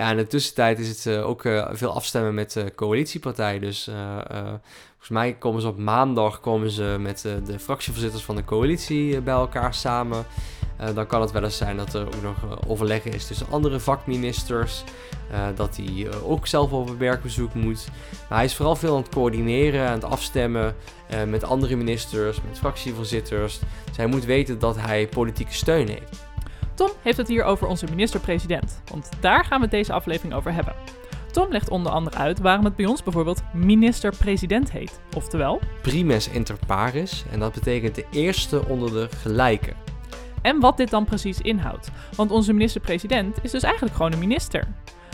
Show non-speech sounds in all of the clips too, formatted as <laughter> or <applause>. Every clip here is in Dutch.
Ja, in de tussentijd is het eh, ook eh, veel afstemmen met de coalitiepartij. Dus eh, eh, volgens mij komen ze op maandag komen ze met eh, de fractievoorzitters van de coalitie eh, bij elkaar samen. Eh, dan kan het wel eens zijn dat er ook nog eh, overleggen is tussen andere vakministers. eh, dat hij eh, ook zelf op werkbezoek moet. Maar hij is vooral veel aan het coördineren, aan het afstemmen eh, met andere ministers, met fractievoorzitters. Dus hij moet weten dat hij politieke steun heeft. Tom heeft het hier over onze minister-president, want daar gaan we deze aflevering over hebben. Tom legt onder andere uit waarom het bij ons bijvoorbeeld minister-president heet. Oftewel, Primes inter pares en dat betekent de eerste onder de gelijken. en wat dit dan precies inhoudt. Want onze minister-president is dus eigenlijk gewoon een minister.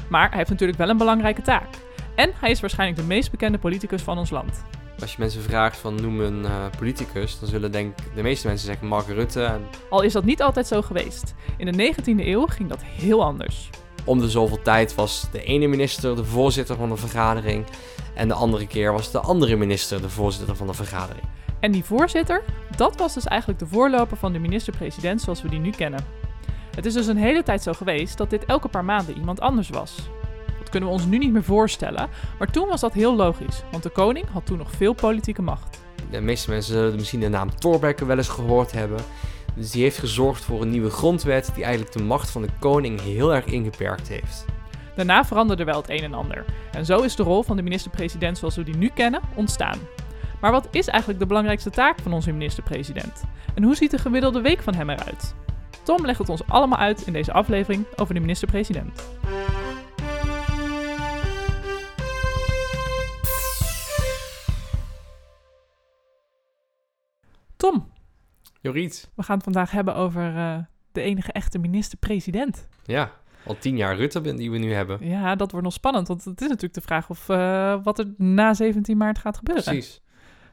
Maar hij heeft natuurlijk wel een belangrijke taak. En hij is waarschijnlijk de meest bekende politicus van ons land. Als je mensen vraagt van noem een eh, politicus, dan zullen denk de meeste mensen zeggen Mark Rutte. En Al is dat niet altijd zo geweest. In de 19e eeuw ging dat heel anders. om de zoveel tijd was de ene minister de voorzitter van de vergadering en de andere keer was de andere minister de voorzitter van de vergadering. En die voorzitter, dat was dus eigenlijk de voorloper van de minister-president zoals we die nu kennen. Het is dus een hele tijd zo geweest dat dit elke paar maanden iemand anders was. Kunnen we ons nu niet meer voorstellen, maar toen was dat heel logisch, want de koning had toen nog veel politieke macht. De meeste mensen zullen misschien de naam Thorbecke wel eens gehoord hebben. Dus die heeft gezorgd voor een nieuwe grondwet die eigenlijk de macht van de koning heel erg ingeperkt heeft. Daarna veranderde wel het een en ander. En zo is de rol van de minister-president zoals we die nu kennen ontstaan. Maar wat is eigenlijk de belangrijkste taak van onze minister-president? En hoe ziet de gemiddelde week van hem eruit? Tom legt het ons allemaal uit in deze aflevering over de minister-president. Tom, Joriet. we gaan het vandaag hebben over eh, de enige echte minister-president. Ja, al tien jaar Rutte die we nu hebben. Ja, dat wordt nog spannend, want het is natuurlijk de vraag of eh, wat er na 17 maart gaat gebeuren. Precies.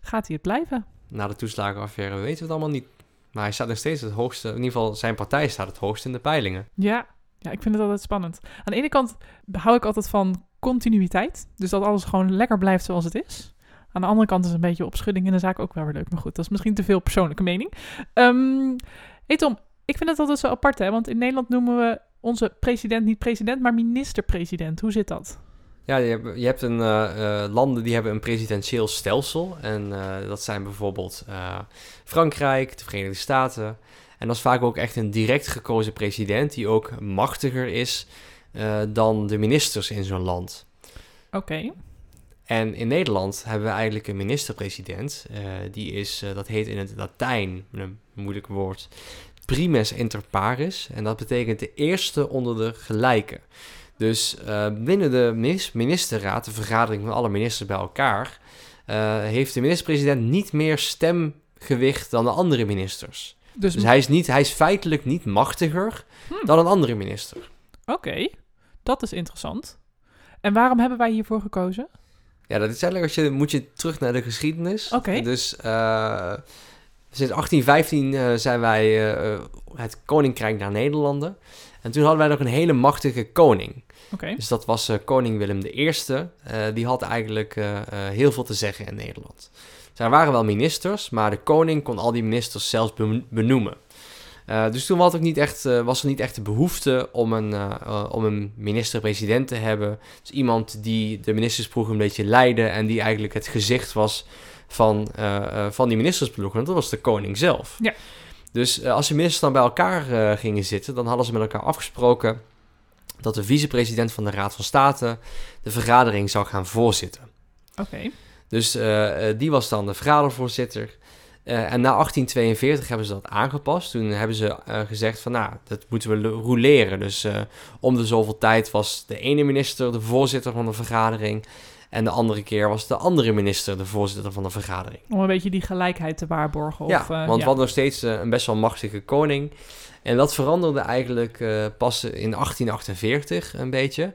Gaat hij het blijven? Na de toeslagenaffaire weten we het allemaal niet. Maar hij staat nog steeds het hoogste, in ieder geval zijn partij staat het hoogst in de peilingen. Ja. ja, ik vind het altijd spannend. Aan de ene kant hou ik altijd van continuïteit, dus dat alles gewoon lekker blijft zoals het is. Aan de andere kant is een beetje opschudding in de zaak ook wel weer leuk, maar goed, dat is misschien te veel persoonlijke mening. Ehm hey Tom, ik vind het altijd zo apart, hè, want in Nederland noemen we onze president niet president, maar minister-president. Hoe zit dat? Ja, je hebt, je hebt een, eh, eh, landen die hebben een presidentieel stelsel. En eh, dat zijn bijvoorbeeld Frankrijk, de Verenigde Staten. En dat is vaak ook echt een direct gekozen president die ook machtiger is dan de ministers in zo'n land. Oké, En in Nederland hebben we eigenlijk een minister-president. eh, die is, eh, dat heet in het Latijn, een moeilijk woord, primes inter pares. En dat betekent de eerste onder de gelijken. Dus eh, binnen de minis- ministerraad, de vergadering van alle ministers bij elkaar, heeft de minister-president niet meer stemgewicht dan de andere ministers. dus, Dus hij is, niet, hij is feitelijk niet machtiger Hm. dan een andere minister. oké, dat is interessant. En waarom hebben wij hiervoor gekozen? Ja, dat is eigenlijk als je moet je terug naar de geschiedenis. Oké. Dus eh, sinds 1815 eh, zijn wij eh, het koninkrijk naar Nederlanden. En toen hadden wij nog een hele machtige koning. Oké, Dus dat was koning Willem I. Die had eigenlijk heel veel te zeggen in Nederland. Dus er waren wel ministers, maar de koning kon al die ministers zelfs benoemen. Eh, dus toen was, ook niet echt, eh, was er niet echt de behoefte om een, eh, om een minister-president te hebben. Dus iemand die de ministersploeg een beetje leidde en die eigenlijk het gezicht was van, van die ministersploeg. En dat was de koning zelf. Ja. Dus als de ministers dan bij elkaar gingen zitten, dan hadden ze met elkaar afgesproken dat de vicepresident van de Raad van State de vergadering zou gaan voorzitten. oké. Dus die was dan de vergadervoorzitter. Eh, en na 1842 hebben ze dat aangepast. Toen hebben ze eh, gezegd van, nou, dat moeten we roleren. Dus eh, om de zoveel tijd was de ene minister de voorzitter van de vergadering. En de andere keer was de andere minister de voorzitter van de vergadering. Om een beetje die gelijkheid te waarborgen. ja, of, eh, want ja. we hadden nog steeds een best wel machtige koning. En dat veranderde eigenlijk pas in 1848 een beetje.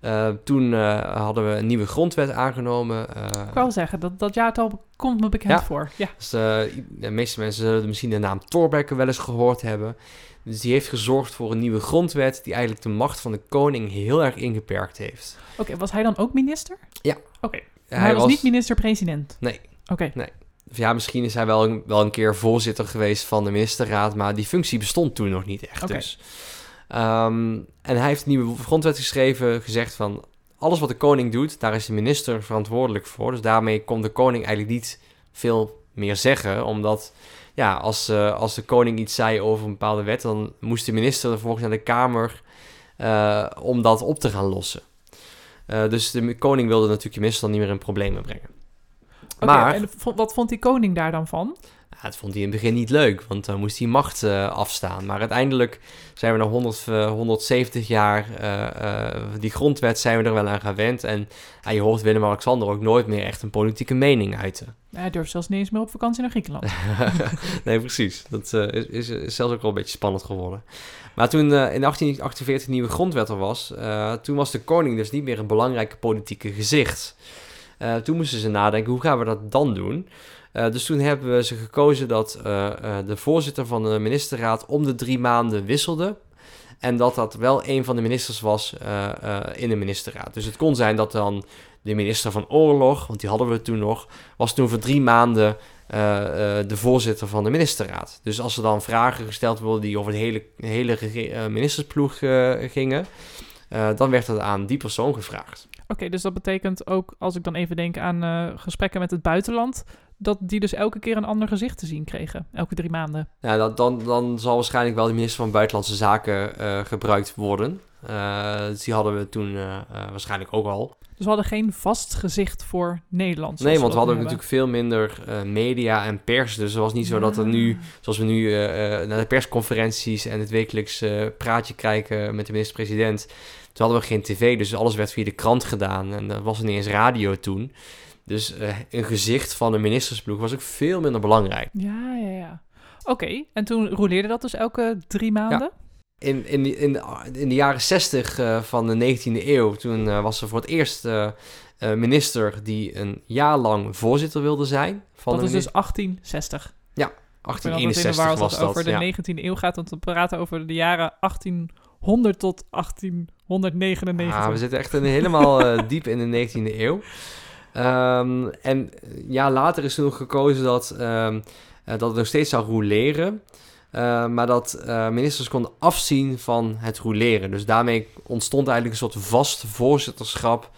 Eh, toen eh, hadden we een nieuwe grondwet aangenomen. eh, Ik wou zeggen, dat, dat jaartal komt me bekend Ja. voor. Ja, dus, de meeste mensen zullen misschien de naam Thorbecke wel eens gehoord hebben. Dus die heeft gezorgd voor een nieuwe grondwet die eigenlijk de macht van de koning heel erg ingeperkt heeft. oké. was hij dan ook minister? Ja. Oké, hij, was, niet minister-president? Nee. Oké, Ja, misschien is hij wel een, wel een keer voorzitter geweest van de ministerraad, maar die functie bestond toen nog niet echt. Oké. Dus. Ehm, en hij heeft een nieuwe grondwet geschreven, gezegd van alles wat de koning doet, daar is de minister verantwoordelijk voor. Dus daarmee kon de koning eigenlijk niet veel meer zeggen, omdat ja, als, uh, als de koning iets zei over een bepaalde wet, dan moest de minister vervolgens naar de Kamer uh, om dat op te gaan lossen. Uh, dus de koning wilde natuurlijk de minister dan niet meer in problemen brengen. Okay, maar, en wat vond die koning daar dan van? Ja, dat vond hij in het begin niet leuk, want dan moest hij macht uh, afstaan. Maar uiteindelijk zijn we na 100, uh, 170 jaar uh, die grondwet zijn we er wel aan gewend. En je hoort Willem-Alexander ook nooit meer echt een politieke mening uiten. Hij durft zelfs niet eens meer op vakantie naar Griekenland. <laughs> nee, precies. Dat is, is, is, zelfs ook wel een beetje spannend geworden. Maar toen in 1848 de nieuwe grondwet er was, toen was de koning dus niet meer een belangrijke politieke gezicht. toen moesten ze nadenken, hoe gaan we dat dan doen? Uh, dus toen hebben we ze gekozen dat uh, uh, de voorzitter van de ministerraad om de drie maanden wisselde. En dat dat wel een van de ministers was in de ministerraad. Dus het kon zijn dat dan de minister van Oorlog, want die hadden we toen nog, was toen voor drie maanden de voorzitter van de ministerraad. Dus als er dan vragen gesteld worden die over de hele, hele ministersploeg gingen, dan werd dat aan die persoon gevraagd. Oké, dus dat betekent ook, als ik dan even denk aan gesprekken met het buitenland, dat die dus elke keer een ander gezicht te zien kregen, elke drie maanden. Ja, dat, dan, dan zal waarschijnlijk wel de minister van Buitenlandse Zaken uh, gebruikt worden. Uh, die hadden we toen uh, waarschijnlijk ook al. Dus we hadden geen vast gezicht voor Nederland. Nee, want we hadden natuurlijk veel minder media en pers. Dus het was niet zo dat er nu, zoals we nu naar de persconferenties en het wekelijks praatje krijgen met de minister-president. Toen hadden we geen tv, dus alles werd via de krant gedaan. En dat was er niet eens radio toen. Dus uh, een gezicht van een ministersploeg was ook veel minder belangrijk. Ja, ja, ja. Oké, en toen roleerde dat dus elke drie maanden? Ja. In, in, in, in de jaren 60 uh, van de 19e eeuw, toen uh, was er voor het eerst minister die een jaar lang voorzitter wilde zijn. Van dat is dus 1860? Ja, 1861 was dat. Over de 19e eeuw gaat, want we praten over de jaren 1800 tot 1899. Ah, we zitten echt in, helemaal diep in de 19e eeuw. Um, en ja, later is nog gekozen dat, um, dat het nog steeds zou roleren. Uh, maar dat uh, ministers konden afzien van het roleren. Dus daarmee ontstond eigenlijk een soort vast voorzitterschap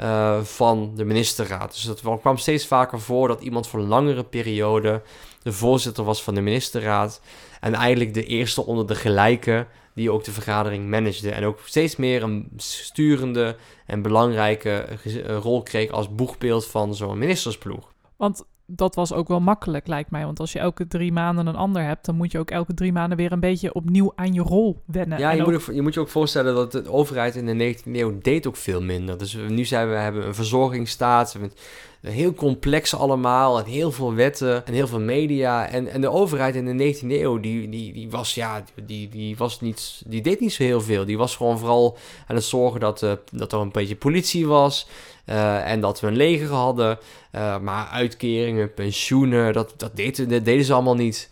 uh, van de ministerraad. Dus dat kwam steeds vaker voor dat iemand voor een langere periode de voorzitter was van de ministerraad. En eigenlijk de eerste onder de gelijken die ook de vergadering managede. En ook steeds meer een sturende en belangrijke eh, rol kreeg als boegbeeld van zo'n ministersploeg. Want dat was ook wel makkelijk, lijkt mij. Want als je elke drie maanden een ander hebt, dan moet je ook elke drie maanden weer een beetje opnieuw aan je rol wennen. Ja, je, moet, je moet je ook voorstellen dat de overheid in de 19e eeuw deed ook veel minder. Dus nu zijn we hebben een verzorgingsstaat, we hebben heel complex allemaal en heel veel wetten en heel veel media. En, en de overheid in de 19e eeuw, die, die, die was ja, die, die, was niet, die deed niet zo heel veel. Die was gewoon vooral aan het zorgen dat, uh, dat er een beetje politie was. Uh, en dat we een leger hadden. Uh, maar uitkeringen, pensioenen, dat, dat, deden, dat deden ze allemaal niet.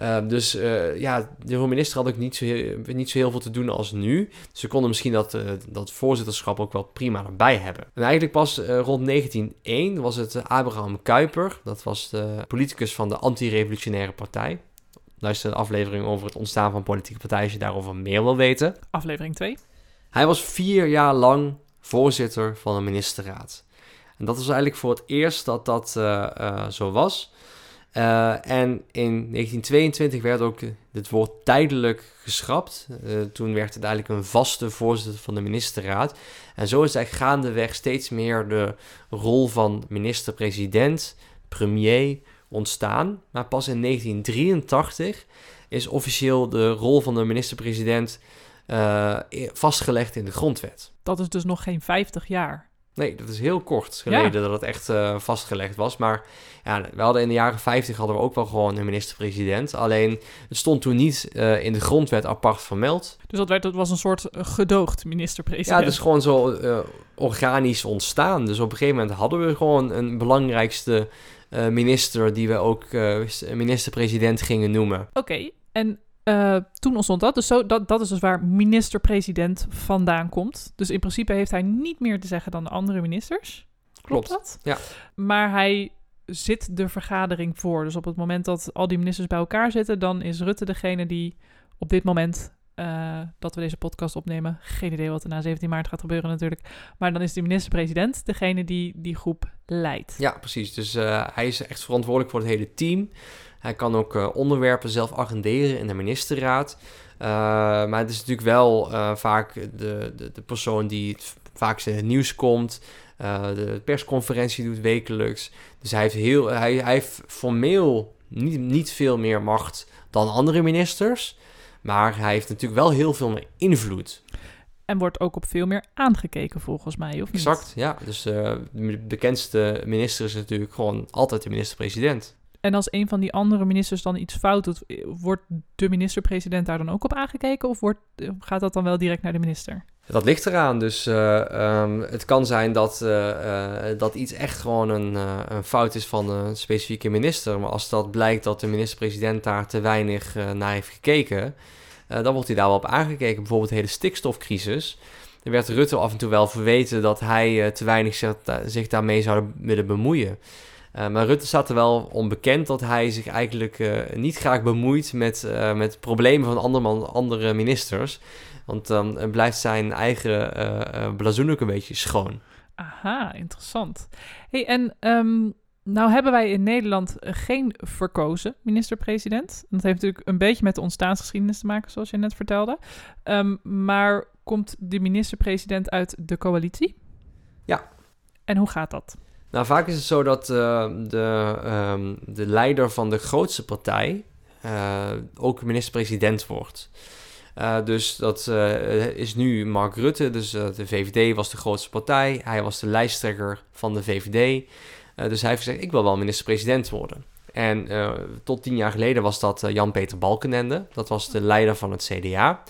Uh, dus uh, ja, de minister had ook niet zo, heel, niet zo heel veel te doen als nu. Dus ze konden misschien dat, uh, dat voorzitterschap ook wel prima erbij hebben. En eigenlijk pas rond 1901 was het Abraham Kuyper. Dat was de politicus van de anti-revolutionaire partij. Luister de aflevering over het ontstaan van politieke partijen als je daarover meer wil weten. Aflevering 2. Hij was vier jaar lang voorzitter van de ministerraad. En dat was eigenlijk voor het eerst dat dat zo was. Uh, en in 1922 werd ook het woord tijdelijk geschrapt. Uh, toen werd het eigenlijk een vaste voorzitter van de ministerraad. En zo is eigenlijk gaandeweg steeds meer de rol van minister-president, premier ontstaan. Maar pas in 1983 is officieel de rol van de minister-president uh, vastgelegd in de grondwet. Dat is dus nog geen 50 jaar. Nee, dat is heel kort geleden dat het echt uh, vastgelegd was. Maar ja, we hadden in de jaren 50 hadden we ook wel gewoon een minister-president. Alleen het stond toen niet uh, in de grondwet apart vermeld. Dus dat, werd, dat was een soort eh, gedoogd minister-president. Ja, het is gewoon zo uh, organisch ontstaan. Dus op een gegeven moment hadden we gewoon een belangrijkste minister die we ook minister-president gingen noemen. Oké, okay. en uh, toen ontstond dat. Dus zo, dat, dat is dus waar minister-president vandaan komt. Dus in principe heeft hij niet meer te zeggen dan de andere ministers. Klopt, dat? Ja. Maar hij zit de vergadering voor. Dus op het moment dat al die ministers bij elkaar zitten, dan is Rutte degene die op dit moment uh, eh, dat we deze podcast opnemen. Geen idee wat er na 17 maart gaat gebeuren natuurlijk. Maar dan is de minister-president degene die die groep leidt. Ja, precies. Dus uh, hij is echt verantwoordelijk voor het hele team. Hij kan ook uh, onderwerpen zelf agenderen in de ministerraad. maar het is natuurlijk wel vaak de, de, de, persoon die het vaakst in het nieuws komt. de persconferentie doet wekelijks. Dus hij heeft, heel, hij, hij heeft formeel niet, niet veel meer macht dan andere ministers. Maar hij heeft natuurlijk wel heel veel meer invloed. En wordt ook op veel meer aangekeken volgens mij, of niet? Exact, ja. Dus uh, de bekendste minister is natuurlijk gewoon altijd de minister-president. En als een van die andere ministers dan iets fout doet, wordt de minister-president daar dan ook op aangekeken? Of wordt, gaat dat dan wel direct naar de minister? Dat ligt eraan. Dus uh, um, het kan zijn dat, dat iets echt gewoon een, een, fout is van een specifieke minister. Maar als dat blijkt dat de minister-president daar te weinig naar heeft gekeken, dan wordt hij daar wel op aangekeken. Bijvoorbeeld de hele stikstofcrisis. Er werd Rutte af en toe wel verweten dat hij te weinig zich daarmee zou willen bemoeien. Maar Rutte staat er wel onbekend dat hij zich eigenlijk niet graag bemoeit met, met problemen van andere, andere ministers. Want dan blijft zijn eigen blazoen ook een beetje schoon. Aha, interessant. Hey, en um, nou hebben wij in Nederland geen verkozen minister-president. Dat heeft natuurlijk een beetje met de ontstaansgeschiedenis te maken, zoals je net vertelde. Um, maar komt de minister-president uit de coalitie? Ja. En hoe gaat dat? Nou, vaak is het zo dat uh, de, um, de leider van de grootste partij uh, ook minister-president wordt. Uh, dus dat is nu Mark Rutte. Dus de VVD was de grootste partij. Hij was de lijsttrekker van de VVD. dus hij heeft gezegd: Ik wil wel minister-president worden. En tot tien jaar geleden was dat Jan-Peter Balkenende. Dat was de leider van het CDA.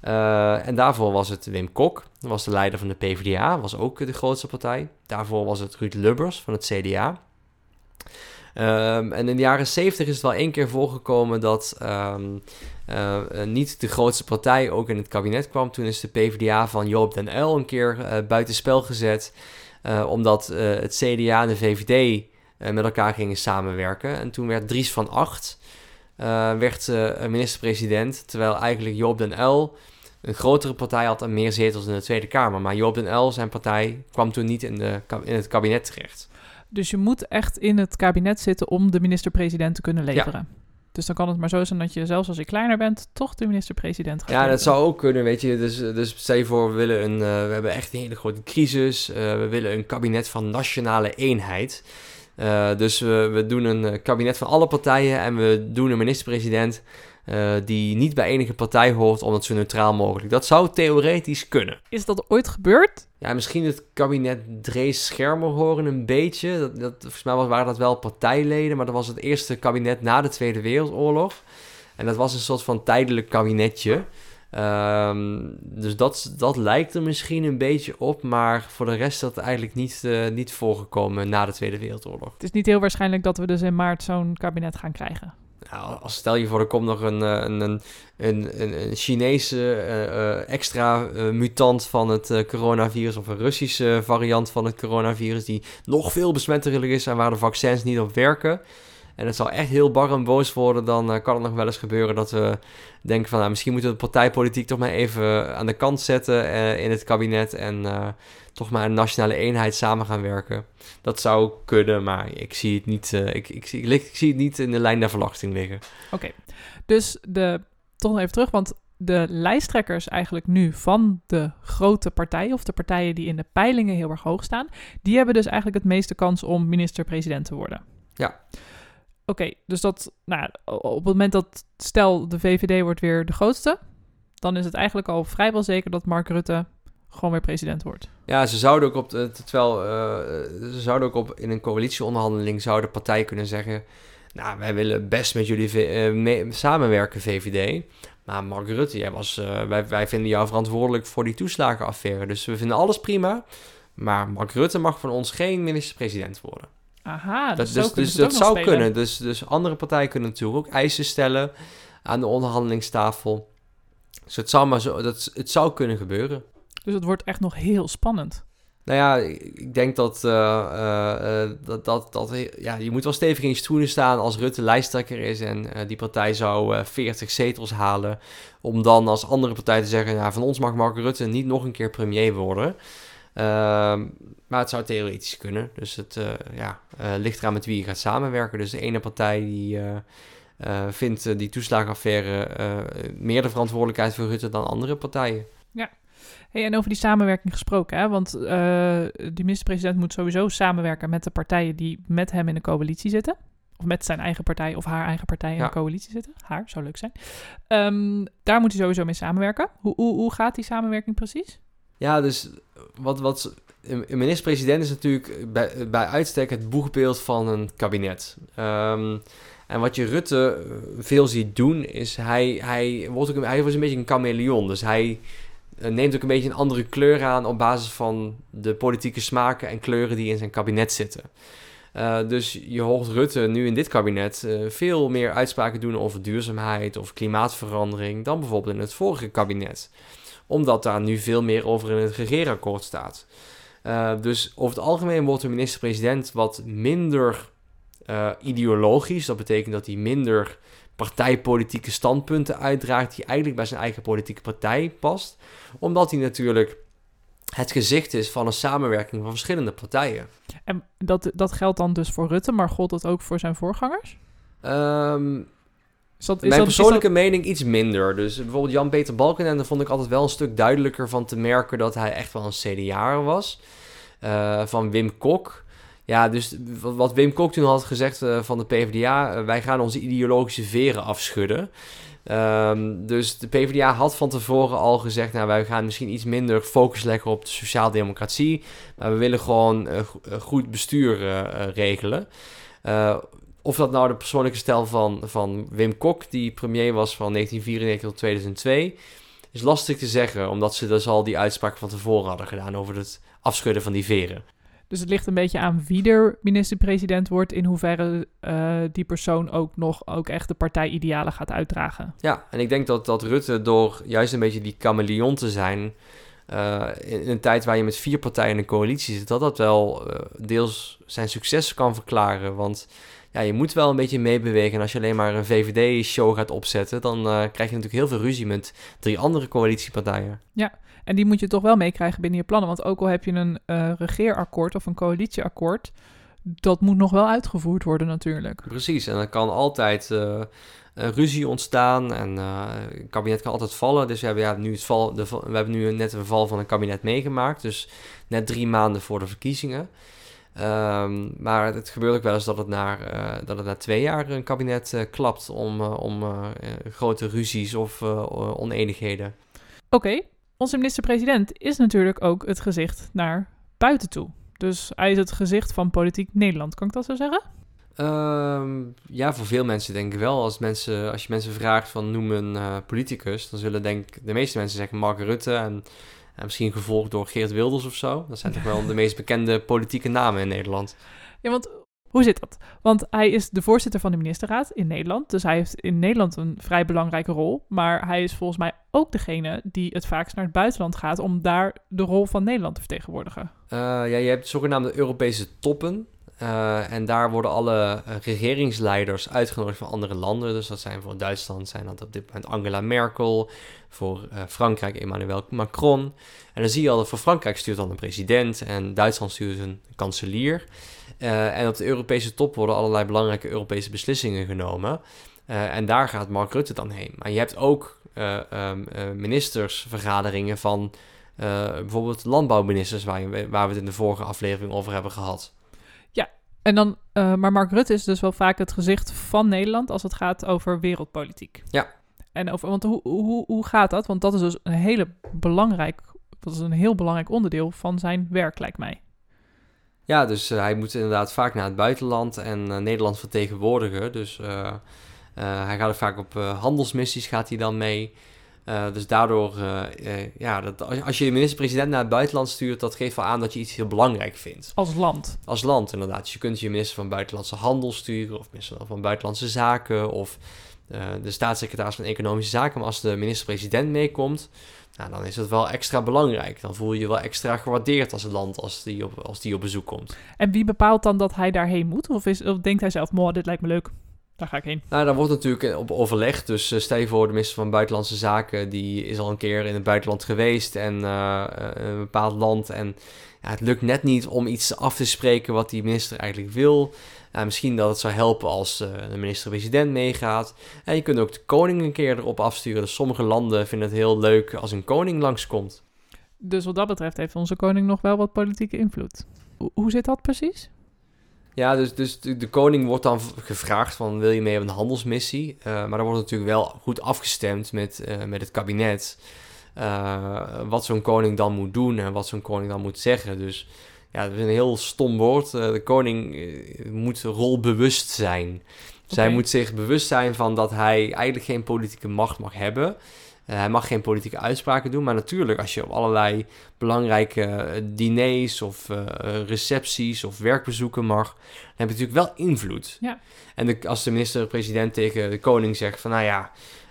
En daarvoor was het Wim Kok. Was de leider van de PvdA. Was ook de grootste partij. Daarvoor was het Ruud Lubbers van het CDA. Um, en in de jaren 70 is het wel één keer voorgekomen dat um, uh, niet de grootste partij ook in het kabinet kwam. Toen is de PvdA van Joop den Uyl een keer buitenspel gezet. Omdat het CDA en de VVD met elkaar gingen samenwerken. En toen werd Dries van Acht werd, minister-president. Terwijl eigenlijk Joop den Uyl een grotere partij had en meer zetels in de Tweede Kamer. Maar Joop den Uyl, zijn partij, kwam toen niet in, de, in het kabinet terecht. Dus je moet echt in het kabinet zitten om de minister-president te kunnen leveren. Dus dan kan het maar zo zijn dat je zelfs als je kleiner bent, toch de minister-president gaat. Ja, dat zou ook kunnen, weet je. Dus, dus stel je voor, we willen een, uh, we hebben echt een hele grote crisis. Uh, we willen een kabinet van nationale eenheid. Uh, dus we, we doen een kabinet van alle partijen en we doen een minister-president uh, die niet bij enige partij hoort, omdat zo neutraal mogelijk. Dat zou theoretisch kunnen. Is dat ooit gebeurd? Ja, misschien het kabinet Drees Schermer horen een beetje. Dat, dat, volgens mij waren dat wel partijleden, maar dat was het eerste kabinet na de Tweede Wereldoorlog. En dat was een soort van tijdelijk kabinetje. Um, dus dat, dat lijkt er misschien een beetje op, maar voor de rest is dat eigenlijk niet, uh, niet voorgekomen na de Tweede Wereldoorlog. Het is niet heel waarschijnlijk dat we dus in maart zo'n kabinet gaan krijgen. Nou, als stel je voor, er komt nog een, eh, een, een, een, een Chinese uh, extra uh, mutant van het coronavirus of een Russische variant van het coronavirus die nog veel besmettelijker is en waar de vaccins niet op werken. En het zal echt heel bar en boos worden, dan kan het nog wel eens gebeuren dat we denken van nou, misschien moeten we de partijpolitiek toch maar even aan de kant zetten in het kabinet en toch maar een nationale eenheid samen gaan werken. Dat zou kunnen, maar ik zie het niet, uh, ik, ik, ik, ik, zie het niet in de lijn der verwachting liggen. Oké, dus de, toch nog even terug, want de lijsttrekkers eigenlijk nu van de grote partijen, of de partijen die in de peilingen heel erg hoog staan, die hebben dus eigenlijk het meeste kans om minister-president te worden. Ja. Oké, dus dat, nou, op het moment dat, stel de VVD wordt weer de grootste, dan is het eigenlijk al vrijwel zeker dat Mark Rutte gewoon weer president wordt. Ja, ze zouden ook op, terwijl uh, ze zouden ook op in een coalitieonderhandeling zouden partijen kunnen zeggen, nou, wij willen best met jullie uh, samenwerken, VVD. Maar Mark Rutte, jij was, uh, wij, wij vinden jou verantwoordelijk voor die toeslagenaffaire. Dus we vinden alles prima. Maar Mark Rutte mag van ons geen minister-president worden. Aha, dat, dus, dus dat zou kunnen. Dus, dus andere partijen kunnen natuurlijk ook eisen stellen aan de onderhandelingstafel. Dus het zou, maar zo, dat, het zou kunnen gebeuren. Dus het wordt echt nog heel spannend. Nou ja, ik denk dat, uh, dat, dat, dat ja, je moet wel stevig in je schoenen staan als Rutte lijsttrekker is en die partij zou 40 zetels halen. Om dan als andere partij te zeggen, nou, van ons mag Mark Rutte niet nog een keer premier worden. Ehm, maar het zou theoretisch kunnen. Dus het ja, ligt eraan met wie je gaat samenwerken. Dus de ene partij die vindt die toeslagenaffaire meer de verantwoordelijkheid voor Rutte dan andere partijen. Ja, Hey, en over die samenwerking gesproken, hè? want de minister-president moet sowieso samenwerken met de partijen die met hem in de coalitie zitten. Of met zijn eigen partij of haar eigen partij in de coalitie zitten. Haar, zou leuk zijn. Um, daar moet hij sowieso mee samenwerken. Hoe, hoe, hoe gaat die samenwerking precies? Ja, dus wat, wat een minister-president is natuurlijk bij, uitstek het boegbeeld van een kabinet. Um, en wat je Rutte veel ziet doen, is hij, hij, wordt ook, hij wordt een beetje een chameleon. Dus hij eh, neemt ook een beetje een andere kleur aan op basis van de politieke smaken en kleuren die in zijn kabinet zitten. Uh, dus je hoort Rutte nu in dit kabinet veel meer uitspraken doen over duurzaamheid of klimaatverandering dan bijvoorbeeld in het vorige kabinet. Omdat daar nu veel meer over in het regeerakkoord staat. Uh, dus over het algemeen wordt de minister-president wat minder ideologisch. Dat betekent dat hij minder partijpolitieke standpunten uitdraagt die eigenlijk bij zijn eigen politieke partij past. Omdat hij natuurlijk het gezicht is van een samenwerking van verschillende partijen. En dat, dat geldt dan dus voor Rutte, maar gold dat ook voor zijn voorgangers? Um, is dat, is mijn persoonlijke mening iets minder. Dus bijvoorbeeld Jan-Peter Balkenende vond ik altijd wel een stuk duidelijker van te merken dat hij echt wel een CDA was. Uh, van Wim Kok ja, dus wat Wim Kok toen had gezegd uh, van de PvdA, uh, eh, wij gaan onze ideologische veren afschudden. Um, dus de PvdA had van tevoren al gezegd, nou wij gaan misschien iets minder focus leggen op de sociaaldemocratie, maar we willen gewoon goed bestuur regelen. Of dat nou de persoonlijke stijl van, van Wim Kok, die premier was van 1994 tot 2002, is lastig te zeggen, omdat ze dus al die uitspraak van tevoren hadden gedaan over het afschudden van die veren. Dus het ligt een beetje aan wie er minister-president wordt, in hoeverre uh, die persoon ook nog ook echt de partijidealen gaat uitdragen. Ja, en ik denk dat, dat Rutte door juist een beetje die chameleon te zijn, uh, in, een tijd waar je met vier partijen in een coalitie zit, dat dat wel uh, deels zijn succes kan verklaren. Want ja, je moet wel een beetje meebewegen. En als je alleen maar een VVD-show gaat opzetten, dan krijg je natuurlijk heel veel ruzie met drie andere coalitiepartijen. Ja, en die moet je toch wel meekrijgen binnen je plannen. Want ook al heb je een uh, regeerakkoord of een coalitieakkoord, dat moet nog wel uitgevoerd worden natuurlijk. Precies, en er kan altijd uh, ruzie ontstaan en uh, het kabinet kan altijd vallen. Dus we hebben, ja, nu het val, de, we hebben nu net een val van een kabinet meegemaakt. Dus net drie maanden voor de verkiezingen. Um, maar het gebeurt ook wel eens dat het na, uh, dat het na twee jaar een kabinet uh, klapt om, uh, om grote ruzies of oneenigheden. Oké, onze minister-president is natuurlijk ook het gezicht naar buiten toe. Dus hij is het gezicht van politiek Nederland. Kan ik dat zo zeggen? Um, ja, voor veel mensen denk ik wel. Als, mensen, als je mensen vraagt van noem een politicus, dan zullen denk de meeste mensen zeggen Mark Rutte en, en misschien gevolgd door Geert Wilders of zo. Dat zijn toch wel de meest bekende politieke namen in Nederland. Ja, want hoe zit dat? Want hij is de voorzitter van de ministerraad in Nederland. Dus hij heeft in Nederland een vrij belangrijke rol. Maar hij is volgens mij ook degene die het vaakst naar het buitenland gaat om daar de rol van Nederland te vertegenwoordigen. Uh, ja, je hebt zogenaamde Europese toppen. Uh, en daar worden alle uh, regeringsleiders uitgenodigd van andere landen. Dus dat zijn voor Duitsland zijn dat op dit moment Angela Merkel. Voor uh, Frankrijk Emmanuel Macron. En dan zie je al dat voor Frankrijk stuurt dan een president. En Duitsland stuurt een kanselier. En op de Europese top worden allerlei belangrijke Europese beslissingen genomen. En daar gaat Mark Rutte dan heen. Maar je hebt ook um, ministersvergaderingen van bijvoorbeeld landbouwministers, waar, waar, we het in de vorige aflevering over hebben gehad. En dan, maar Mark Rutte is dus wel vaak het gezicht van Nederland als het gaat over wereldpolitiek. Ja. En over, want hoe, hoe, hoe gaat dat? Want dat is dus een hele belangrijk, dat is een heel belangrijk onderdeel van zijn werk, lijkt mij. Ja, dus uh, hij moet inderdaad vaak naar het buitenland en uh, Nederland vertegenwoordigen. Dus hij gaat ook vaak op handelsmissies gaat hij dan mee. Dus daardoor, ja, dat, als je de minister-president naar het buitenland stuurt, dat geeft wel aan dat je iets heel belangrijk vindt. Als land. Als land, inderdaad. Dus je kunt je minister van Buitenlandse Handel sturen, of minister van Buitenlandse Zaken, of eh, de staatssecretaris van Economische Zaken. Maar als de minister-president meekomt, nou, dan is dat wel extra belangrijk. Dan voel je je wel extra gewaardeerd als het land als die op, als die op bezoek komt. En wie bepaalt dan dat hij daarheen moet? Of, is, of denkt hij zelf, mooi, dit lijkt me leuk, daar ga ik heen? Nou, daar wordt natuurlijk op overleg. Dus uh, stel je voor, de minister van Buitenlandse Zaken... die is al een keer in het buitenland geweest en uh, een bepaald land... en ja, het lukt net niet om iets af te spreken wat die minister eigenlijk wil... Uh, misschien dat het zou helpen als uh, de minister-president meegaat. En je kunt ook de koning een keer erop afsturen. Dus sommige landen vinden het heel leuk als een koning langskomt. Dus wat dat betreft heeft onze koning nog wel wat politieke invloed. Ho hoe zit dat precies? Ja, dus, dus de, de, koning wordt dan gevraagd van wil je mee op een handelsmissie? Uh, maar dan wordt natuurlijk wel goed afgestemd met, met het kabinet. wat zo'n koning dan moet doen en wat zo'n koning dan moet zeggen. Dus ja, dat is een heel stom woord. Uh, de koning uh, moet rolbewust zijn. Okay. Zij moet zich bewust zijn van dat hij eigenlijk geen politieke macht mag hebben. Uh, hij mag geen politieke uitspraken doen. Maar natuurlijk, als je op allerlei belangrijke diners of recepties of werkbezoeken mag, dan heb je natuurlijk wel invloed. Ja. En de, als de minister-president tegen de koning zegt van nou ja.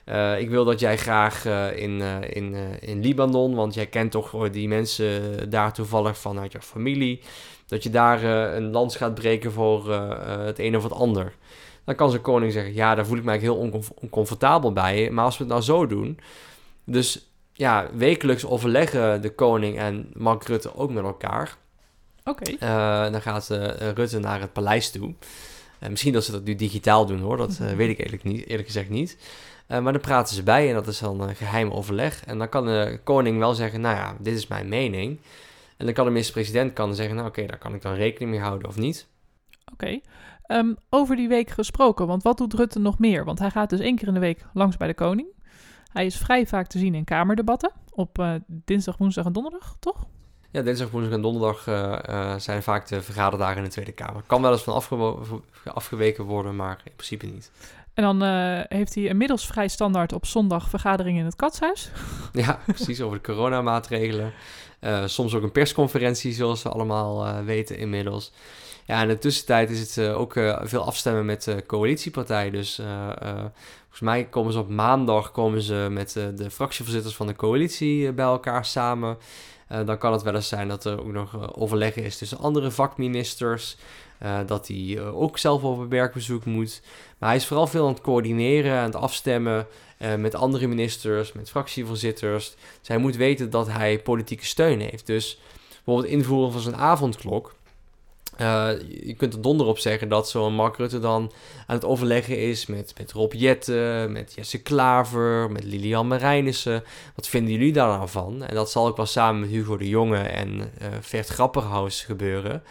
Uh, ik wil dat jij graag uh, in, uh, in, in Libanon, want jij kent toch die mensen daar toevallig vanuit je familie, dat je daar een lans gaat breken voor het een of het ander. Dan kan zijn koning zeggen, ja, daar voel ik eigenlijk heel oncom oncomfortabel bij, maar als we het nou zo doen, dus ja, wekelijks overleggen de koning en Mark Rutte ook met elkaar. Oké. Okay. dan gaat Rutte naar het paleis toe. misschien dat ze dat nu digitaal doen hoor, dat weet ik eerlijk, niet, eerlijk gezegd niet. Uh, maar dan praten ze bij en dat is dan een geheim overleg. En dan kan de koning wel zeggen, nou ja, dit is mijn mening. En dan kan de minister-president kan zeggen, nou oké, okay, daar kan ik dan rekening mee houden of niet. Oké. Okay. Um, over die week gesproken, want wat doet Rutte nog meer? Want hij gaat dus één keer in de week langs bij de koning. Hij is vrij vaak te zien in kamerdebatten op uh, dinsdag, woensdag en donderdag, toch? Ja, dinsdag, woensdag en donderdag uh, uh, zijn vaak de vergaderdagen in de Tweede Kamer. Kan wel eens van afge afgeweken worden, maar in principe niet. En dan uh, heeft hij inmiddels vrij standaard op zondag vergaderingen in het katshuis. <laughs> Ja, precies, over de coronamaatregelen. Soms ook een persconferentie, zoals we allemaal weten inmiddels. Ja, in de tussentijd is het ook veel afstemmen met coalitiepartijen. Dus volgens mij komen ze op maandag komen ze met de fractievoorzitters van de coalitie bij elkaar samen. dan kan het wel eens zijn dat er ook nog overleggen is tussen andere vakministers. Dat hij ook zelf op werkbezoek moet. Maar hij is vooral veel aan het coördineren, aan het afstemmen met andere ministers, met fractievoorzitters. Dus hij moet weten dat hij politieke steun heeft. Dus bijvoorbeeld invoeren van zijn avondklok. Je kunt er donder op zeggen dat zo'n Mark Rutte dan aan het overleggen is met, met Rob Jetten, met Jesse Klaver, met Lilian Marijnissen. Wat vinden jullie daar nou van? En dat zal ook wel samen met Hugo de Jonge en Vert Grapperhaus gebeuren.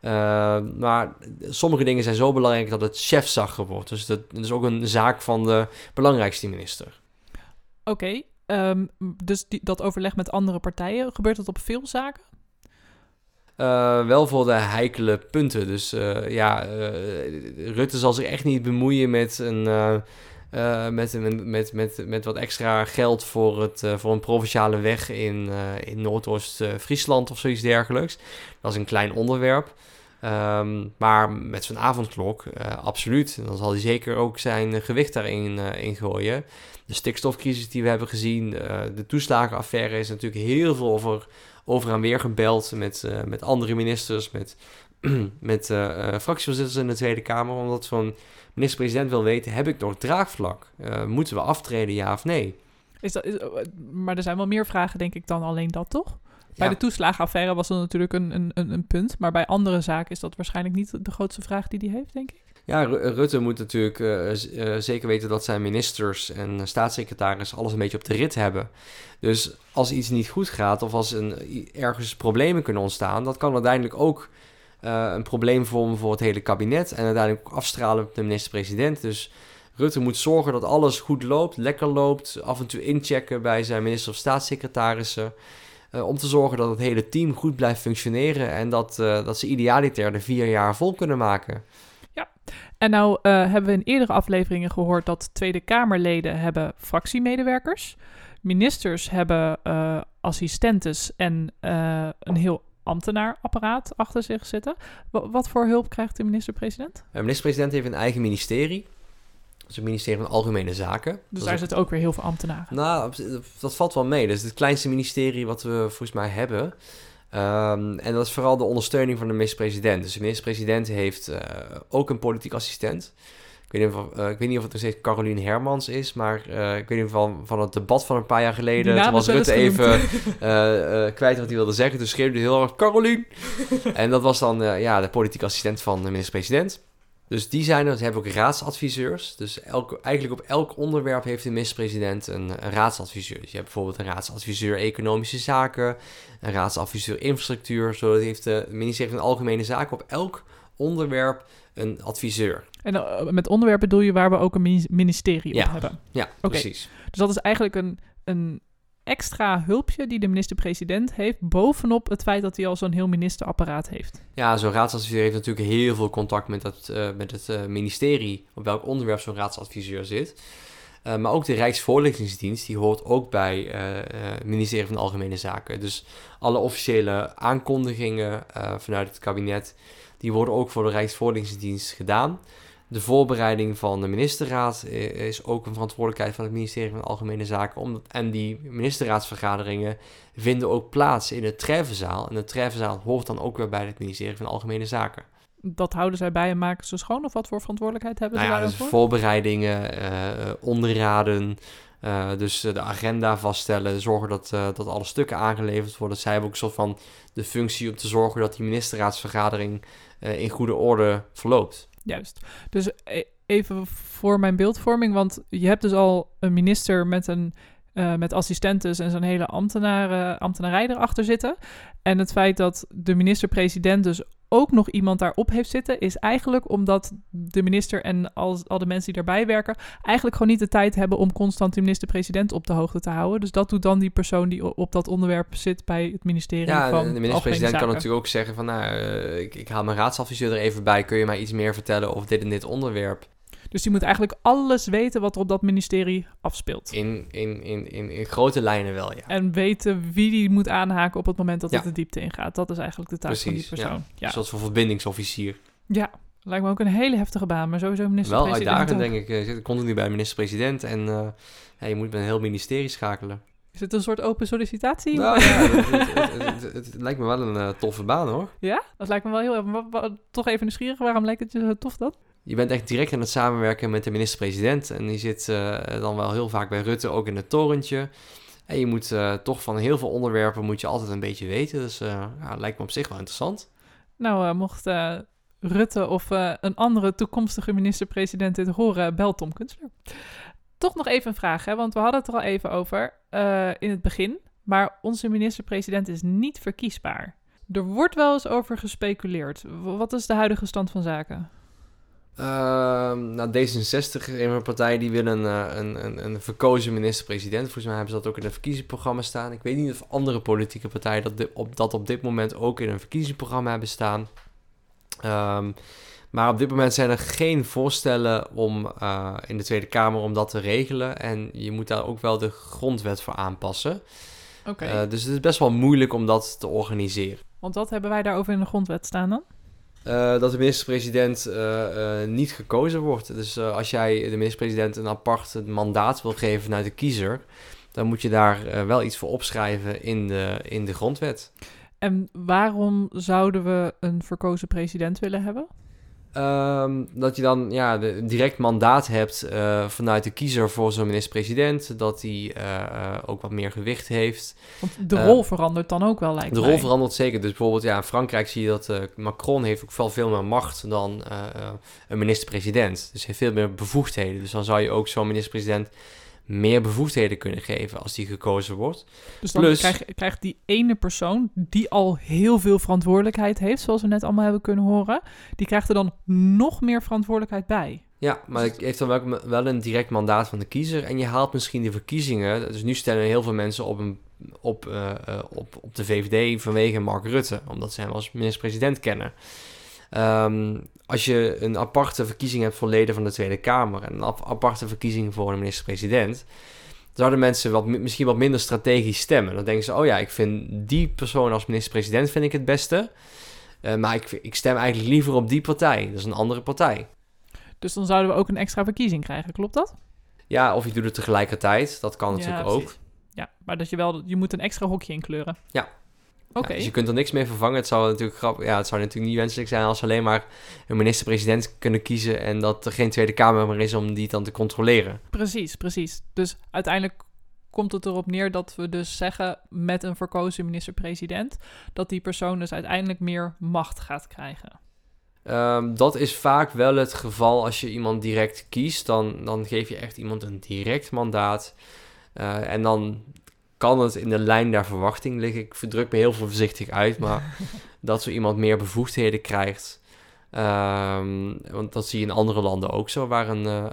Uh, maar sommige dingen zijn zo belangrijk dat het chefzagger wordt. Dus dat, is ook een zaak van de belangrijkste minister. Oké, um, dus die, dat overleg met andere partijen, gebeurt dat op veel zaken? Uh, wel voor de heikele punten. Dus uh, ja, Rutte zal zich echt niet bemoeien met een... met, met, met, met wat extra geld voor, het, voor een provinciale weg in, in Noordoost-Friesland of zoiets dergelijks. Dat is een klein onderwerp. Um, maar met zo'n avondklok, absoluut. Dan zal hij zeker ook zijn gewicht daarin in gooien. De stikstofcrisis die we hebben gezien, de toeslagenaffaire is natuurlijk heel veel over, over en weer gebeld met, met andere ministers, met, <clears throat> met fractievoorzitters in de Tweede Kamer. Omdat zo'n minister-president wil weten, heb ik nog draagvlak? moeten we aftreden, ja of nee? Is dat, is, maar er zijn wel meer vragen, denk ik, dan alleen dat, toch? Bij ja. de toeslagenaffaire was dat natuurlijk een, een, een punt. Maar bij andere zaken is dat waarschijnlijk niet de grootste vraag die hij heeft, denk ik. Ja, Rutte moet natuurlijk uh, uh, zeker weten dat zijn ministers en staatssecretaris alles een beetje op de rit hebben. Dus als iets niet goed gaat of als een, ergens problemen kunnen ontstaan, dat kan uiteindelijk ook een probleem vormen voor het hele kabinet en uiteindelijk ook afstralen op de minister-president. Dus Rutte moet zorgen dat alles goed loopt, lekker loopt, af en toe inchecken bij zijn minister of staatssecretarissen. Om te zorgen dat het hele team goed blijft functioneren en dat, dat ze idealiter de vier jaar vol kunnen maken. En nou uh, hebben we in eerdere afleveringen gehoord dat Tweede Kamerleden hebben fractiemedewerkers. Ministers hebben assistentes en een heel ambtenaarapparaat achter zich zitten. W wat voor hulp krijgt de minister-president? De minister-president heeft een eigen ministerie. is het ministerie van Algemene Zaken. Dus Dat daar zitten ook weer heel veel ambtenaren. nou, dat valt wel mee. Dat is het kleinste ministerie wat we volgens mij hebben. Ehm, en dat is vooral de ondersteuning van de minister-president. Dus de minister-president heeft eh, ook een politiek assistent. Ik weet, niet of, eh, ik weet niet of het nog steeds Caroline Hermans is, maar eh, ik weet niet van, van het debat van een paar jaar geleden. Toen was Rutte even kwijt wat hij wilde zeggen. Dus schreeuwde hij heel hard, Caroline! <laughs> en dat was dan ja, de politiek assistent van de minister-president. Dus die zijn er. Ze hebben ook raadsadviseurs. Dus elk, eigenlijk op elk onderwerp heeft de minister-president een, een raadsadviseur. Dus je hebt bijvoorbeeld een raadsadviseur economische zaken, een raadsadviseur infrastructuur. Zo heeft de ministerie van Algemene Zaken op elk onderwerp een adviseur. En eh, met onderwerp bedoel je waar we ook een mini- ministerie Ja. op hebben. Ja, precies. Dus dat is eigenlijk een, een extra hulpje die de minister-president heeft... bovenop het feit dat hij al zo'n heel ministerapparaat heeft. Ja, zo'n raadsadviseur heeft natuurlijk heel veel contact met, dat, eh, met het eh, ministerie, op welk onderwerp zo'n raadsadviseur zit. Eh, maar ook de Rijksvoorlichtingsdienst, die hoort ook bij het ministerie van Algemene Zaken. Dus alle officiële aankondigingen vanuit het kabinet, die worden ook voor de Rijksvoorlichtingsdienst gedaan. De voorbereiding van de ministerraad eh, is ook een verantwoordelijkheid van het ministerie van Algemene Zaken. Omdat, en die ministerraadsvergaderingen vinden ook plaats in de Treffenzaal. En de Treffenzaal hoort dan ook weer bij het ministerie van Algemene Zaken. Dat houden zij bij en maken ze schoon? Of wat voor verantwoordelijkheid hebben Nou ze ja, dus voorbereidingen, eh, onderraden, eh, dus de agenda vaststellen, zorgen dat, dat alle stukken aangeleverd worden. Zij hebben ook een soort van de functie om te zorgen dat die ministerraadsvergadering in goede orde verloopt. Juist. Dus e- even voor mijn beeldvorming, want je hebt dus al een minister met een eh, met assistentes en zo'n hele ambtenaren, ambtenarij erachter zitten. En het feit dat de minister-president dus ook nog iemand daarop heeft zitten, is eigenlijk omdat de minister en al, al de mensen die daarbij werken, eigenlijk gewoon niet de tijd hebben om constant de minister-president op de hoogte te houden. Dus dat doet dan die persoon die op dat onderwerp zit bij het ministerie Ja, van de minister-president kan natuurlijk ook zeggen van, nou, eh, ik, ik haal mijn raadsadviseur er even bij. Kun je mij iets meer vertellen over dit en dit onderwerp? Dus die moet eigenlijk alles weten wat er op dat ministerie afspeelt. In, in, in, in, in grote lijnen wel, ja. En weten wie die moet aanhaken op het moment dat Ja. het de diepte ingaat. Dat is eigenlijk de taak van die ja. persoon. Ja, Een soort van verbindingsofficier. ja. lijkt me ook een hele heftige baan. Maar sowieso Wel minister-president uitdagend, ook. denk ik. Je zit continu bij de minister-president en eh, ja, je moet met een heel ministerie schakelen. Is het een soort open sollicitatie? Nou ja, <laughs> het, het, het, het- het lijkt me wel een eh, toffe baan hoor. Ja? Dat lijkt me wel heel... wa- Toch even nieuwsgierig. Waarom lijkt het je zo tof dan? Je bent echt direct aan het samenwerken met de minister-president. En die zit eh, dan wel heel vaak bij Rutte ook in het torentje. En je moet eh, toch van heel veel onderwerpen moet je altijd een beetje weten. Dus eh ja, lijkt me op zich wel interessant. Nou, mocht Rutte of een andere toekomstige minister-president dit horen, bel Tom Kunstler. Toch nog even een vraag, hè? want we hadden het er al even over in het begin. Maar onze minister-president is niet verkiesbaar. Er wordt wel eens over gespeculeerd. Wat is de huidige stand van zaken? Ehm nou, D66 is een partij die wil een, eh, een, een, een verkozen minister-president. Volgens mij hebben ze dat ook in het verkiezingsprogramma staan. Ik weet niet of andere politieke partijen dat, di- op, dat op dit moment ook in een verkiezingsprogramma hebben staan. Ehm, maar op dit moment zijn er geen voorstellen om eh, in de Tweede Kamer om dat te regelen. En je moet daar ook wel de grondwet voor aanpassen. Oké. Eh, dus het is best wel moeilijk om dat te organiseren. want wat hebben wij daarover in de grondwet staan dan? Eh, dat de minister-president eh, eh, niet gekozen wordt. Dus als jij de minister-president een apart mandaat wil geven vanuit de kiezer, dan moet je daar wel iets voor opschrijven in de, in de grondwet. En waarom zouden we een verkozen president willen hebben? Ehm, dat je dan ja, de, direct mandaat hebt eh, vanuit de kiezer voor zo'n minister-president, dat hij eh, eh, ook wat meer gewicht heeft. Want de rol verandert dan ook wel, lijkt De mij. rol verandert zeker. Dus bijvoorbeeld ja, in Frankrijk zie je dat Macron heeft ook wel veel meer macht dan een minister-president. Dus hij heeft veel meer bevoegdheden. Dus dan zou je ook zo'n minister-president meer bevoegdheden kunnen geven als die gekozen wordt. Dus dan Plus- krijg- krijgt die ene persoon, die al heel veel verantwoordelijkheid heeft, zoals we net allemaal hebben kunnen horen, die krijgt er dan nog meer verantwoordelijkheid bij. Ja, maar Dus het heeft dan wel, wel een direct mandaat van de kiezer. En je haalt misschien de verkiezingen. Dus nu stellen heel veel mensen op, een, op, eh, eh, op, op de VVD vanwege Mark Rutte. Omdat ze hem als minister-president kennen. Ehm, als je een aparte verkiezing hebt voor leden van de Tweede Kamer. En een ap- aparte verkiezing voor een minister-president. Zouden mensen wat, mi- misschien wat minder strategisch stemmen. Dan denken ze, oh ja, ik vind die persoon als minister-president vind ik het beste. Eh, maar ik, ik stem eigenlijk liever op die partij. Dat is een andere partij. Dus dan zouden we ook een extra verkiezing krijgen, klopt dat? Ja, of je doet het tegelijkertijd. Dat kan natuurlijk ook. Ja, maar dat je wel, je moet een extra hokje inkleuren. Ja. Ja, dus je kunt er niks mee vervangen. Het zou natuurlijk grappig, ja, het zou natuurlijk niet wenselijk zijn als we alleen maar een minister-president kunnen kiezen en dat er geen Tweede Kamer meer is om die dan te controleren. precies, precies. Dus uiteindelijk komt het erop neer dat we dus zeggen met een verkozen minister-president dat die persoon dus uiteindelijk meer macht gaat krijgen. Ehm, dat is vaak wel het geval als je iemand direct kiest. Dan, dan geef je echt iemand een direct mandaat. Eh, en dan kan het in de lijn der verwachting liggen. Ik verdruk me heel voorzichtig uit, maar <laughs> dat zo iemand meer bevoegdheden krijgt. Ehm, want dat zie je in andere landen ook zo, waar een, eh,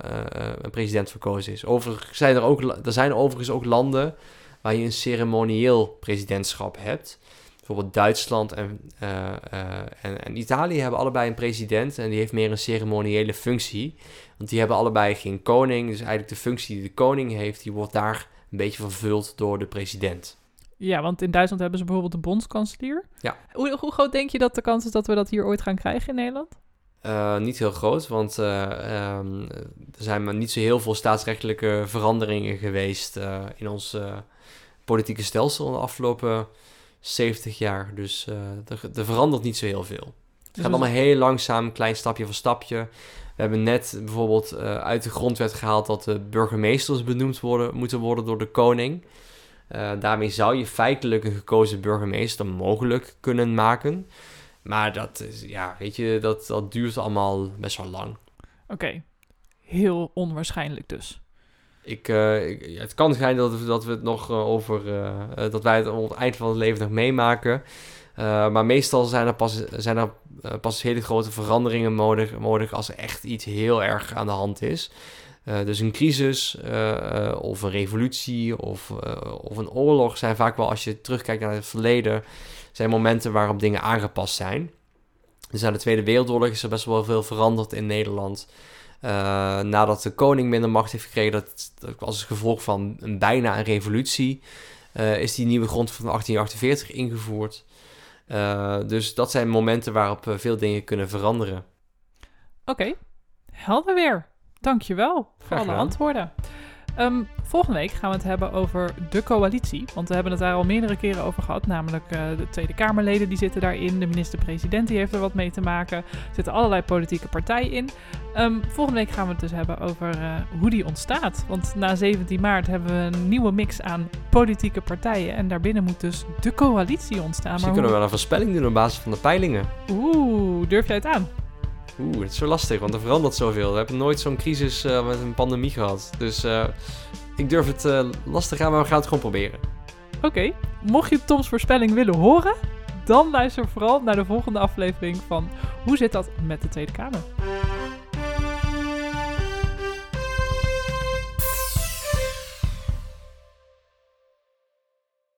een president verkozen is. Overigens zijn er, ook, er zijn overigens ook landen waar je een ceremonieel presidentschap hebt. Bijvoorbeeld Duitsland en, eh, en, en Italië hebben allebei een president en die heeft meer een ceremoniële functie. Want die hebben allebei geen koning, dus eigenlijk de functie die de koning heeft, die wordt daar een beetje vervuld door de president. Ja, want in Duitsland hebben ze bijvoorbeeld de bondskanselier. Ja. Hoe, hoe groot denk je dat de kans is dat we dat hier ooit gaan krijgen in Nederland? Eh, niet heel groot, want eh, ehm, er zijn maar niet zo heel veel staatsrechtelijke veranderingen geweest eh, in ons politieke stelsel de afgelopen 70 jaar. Dus er verandert niet zo heel veel. Het Dus gaat allemaal heel langzaam, klein stapje voor stapje. We hebben net bijvoorbeeld eh, uit de grondwet gehaald dat de burgemeesters benoemd worden, moeten worden door de koning. Eh, daarmee zou je feitelijk een gekozen burgemeester mogelijk kunnen maken. Maar dat, is, ja, weet je, dat, dat duurt allemaal best wel lang. Oké, heel onwaarschijnlijk dus. Ik, eh, ik- ja, het kan zijn dat we, dat we het nog over, dat wij het op het eind van het leven nog meemaken. Eh, maar meestal zijn er pas, zijn er, eh, pas hele grote veranderingen nodig, nodig als er echt iets heel erg aan de hand is. Eh, dus een crisis of een revolutie of, of een oorlog zijn vaak wel, als je terugkijkt naar het verleden, zijn momenten waarop dingen aangepast zijn. Dus na de Tweede Wereldoorlog is er best wel veel veranderd in Nederland. Nadat de koning minder macht heeft gekregen, dat, dat als gevolg van een bijna een revolutie, is die nieuwe grond van 1848 ingevoerd. Eh, dus dat zijn momenten waarop veel dingen kunnen veranderen. Oké, helder weer. Dankjewel voor alle antwoorden. Ehm, volgende week gaan we het hebben over de coalitie. Want we hebben het daar al meerdere keren over gehad. Namelijk eh, de Tweede Kamerleden die zitten daarin. De minister-president die heeft er wat mee te maken. Er zitten allerlei politieke partijen in. Ehm, volgende week gaan we het dus hebben over eh, hoe die ontstaat. Want na 17 maart hebben we een nieuwe mix aan politieke partijen. En daarbinnen moet dus de coalitie ontstaan. Misschien Maar kunnen we wel een voorspelling doen op basis van de peilingen. Oeh, durf jij het aan? Oeh, het is zo lastig, want er verandert zoveel. We hebben nooit zo'n crisis eh, met een pandemie gehad. Dus eh, ik durf het eh, lastig aan, maar we gaan het gewoon proberen. Oké, mocht je Toms voorspelling willen horen, dan luister vooral naar de volgende aflevering van Hoe zit dat met de Tweede Kamer?